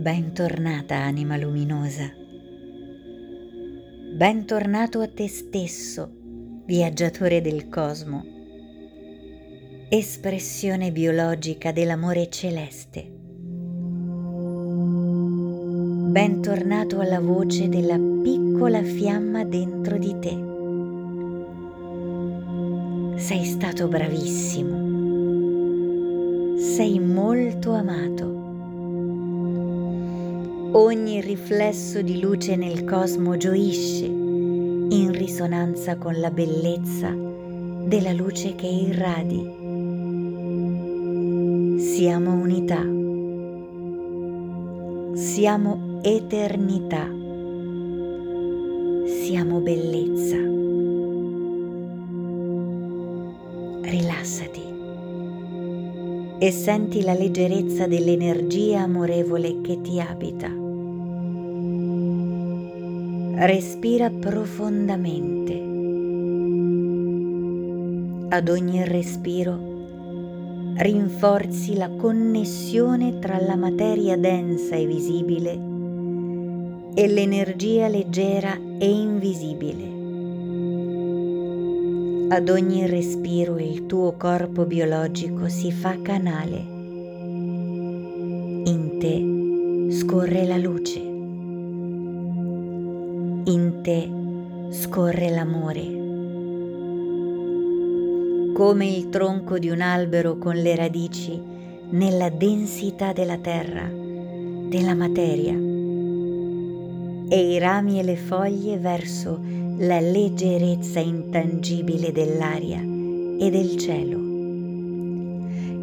Bentornata anima luminosa. Bentornato a te stesso, viaggiatore del cosmo, espressione biologica dell'amore celeste. Bentornato alla voce della piccola fiamma dentro di te. Sei stato bravissimo. Sei molto amato Ogni riflesso di luce nel cosmo gioisce in risonanza con la bellezza della luce che irradi. Siamo unità, siamo eternità, siamo bellezza. Rilassati e senti la leggerezza dell'energia amorevole che ti abita. Respira profondamente. Ad ogni respiro rinforzi la connessione tra la materia densa e visibile e l'energia leggera e invisibile. Ad ogni respiro il tuo corpo biologico si fa canale. In te scorre la luce in te scorre l'amore. Come il tronco di un albero con le radici nella densità della terra, della materia, e i rami e le foglie verso la leggerezza intangibile dell'aria e del cielo.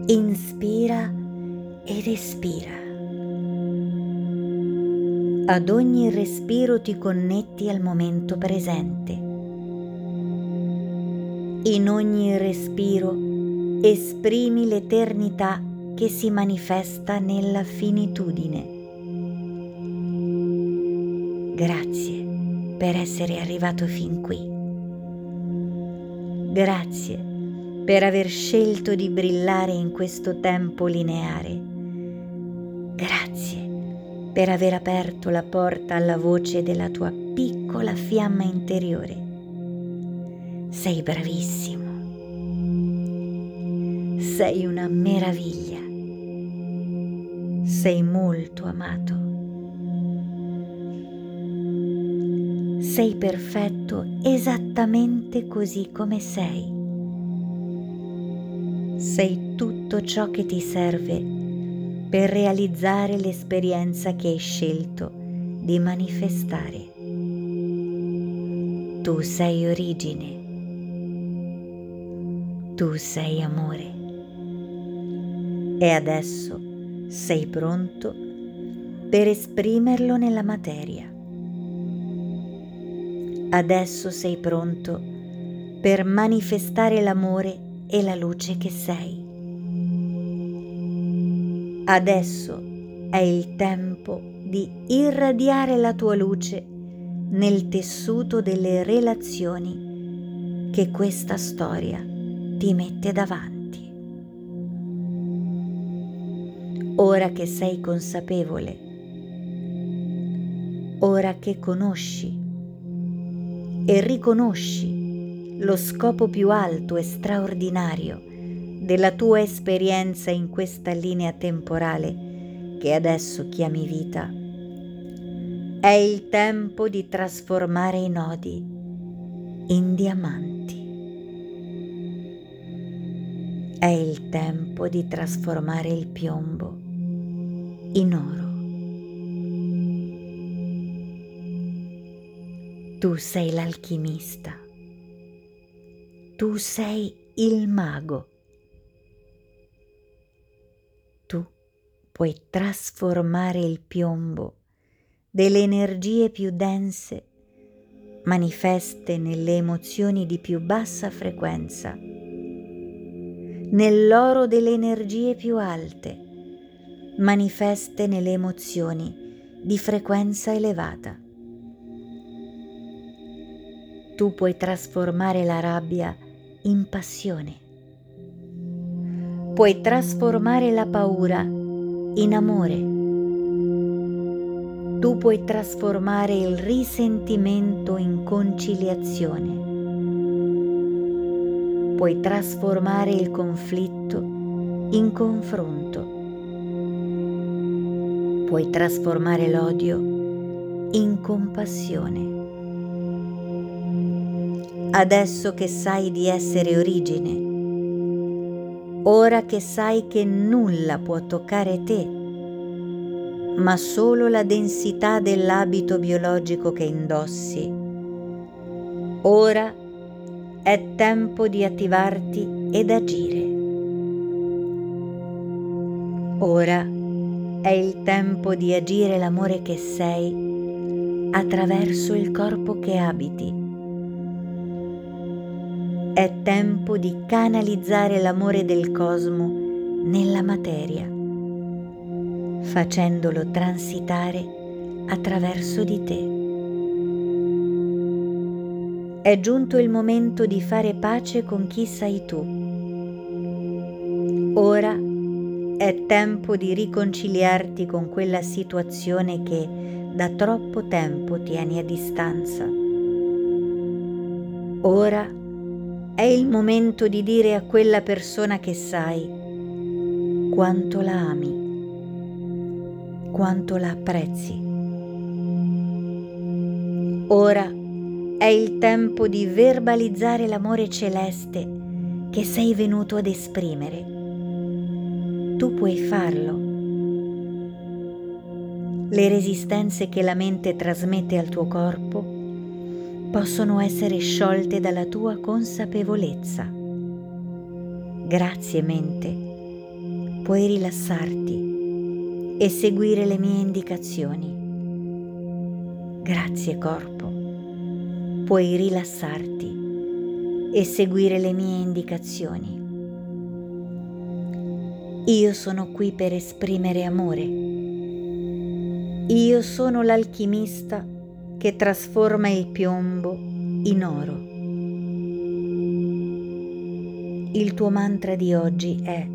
Inspira ed espira. Ad ogni respiro ti connetti al momento presente. In ogni respiro esprimi l'eternità che si manifesta nella finitudine. Grazie per essere arrivato fin qui. Grazie per aver scelto di brillare in questo tempo lineare. Grazie per aver aperto la porta alla voce della tua piccola fiamma interiore. Sei bravissimo. Sei una meraviglia. Sei molto amato. Sei perfetto esattamente così come sei. Sei tutto ciò che ti serve per realizzare l'esperienza che hai scelto di manifestare. Tu sei origine. Tu sei amore. E adesso sei pronto per esprimerlo nella materia. Adesso sei pronto per manifestare l'amore e la luce che sei. Adesso è il tempo di irradiare la tua luce nel tessuto delle relazioni che questa storia ti mette davanti. Ora che sei consapevole, ora che conosci e riconosci lo scopo più alto e straordinario della tua esperienza in questa linea temporale che adesso chiami vita. È il tempo di trasformare i nodi in diamanti. È il tempo di trasformare il piombo in oro. Tu sei l'alchimista. Tu sei il mago. Puoi trasformare il piombo delle energie più dense, manifeste nelle emozioni di più bassa frequenza, nell'oro delle energie più alte, manifeste nelle emozioni di frequenza elevata. Tu puoi trasformare la rabbia in passione. Puoi trasformare la paura in amore. tu puoi trasformare il risentimento in conciliazione. Puoi trasformare il conflitto in confronto. Puoi trasformare l'odio in compassione. Adesso che sai di essere origine, ora che sai che nulla può toccare te, ma solo la densità dell'abito biologico che indossi. Ora è tempo di attivarti ed agire. Ora è il tempo di agire l'amore che sei attraverso il corpo che abiti. È tempo di canalizzare l'amore del cosmo nella materia facendolo transitare attraverso di te. È giunto il momento di fare pace con chi sei tu. Ora è tempo di riconciliarti con quella situazione che da troppo tempo tieni a distanza. Ora è il momento di dire a quella persona che sai quanto la ami quanto la apprezzi. Ora è il tempo di verbalizzare l'amore celeste che sei venuto ad esprimere. Tu puoi farlo. Le resistenze che la mente trasmette al tuo corpo possono essere sciolte dalla tua consapevolezza. Grazie mente, puoi rilassarti e seguire le mie indicazioni. Grazie corpo, puoi rilassarti e seguire le mie indicazioni. Io sono qui per esprimere amore. Io sono l'alchimista che trasforma il piombo in oro. Il tuo mantra di oggi è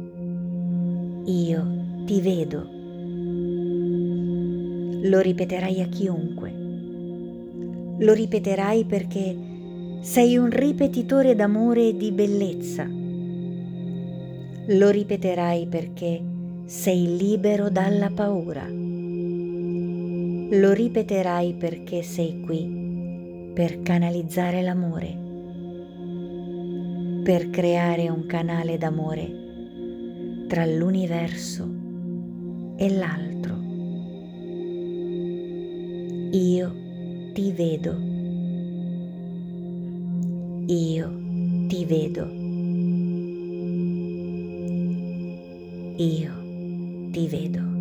Io ti vedo lo ripeterai a chiunque. Lo ripeterai perché sei un ripetitore d'amore e di bellezza. Lo ripeterai perché sei libero dalla paura. Lo ripeterai perché sei qui per canalizzare l'amore, per creare un canale d'amore tra l'universo e l'altro. Io ti vedo. Io ti vedo. Io ti vedo.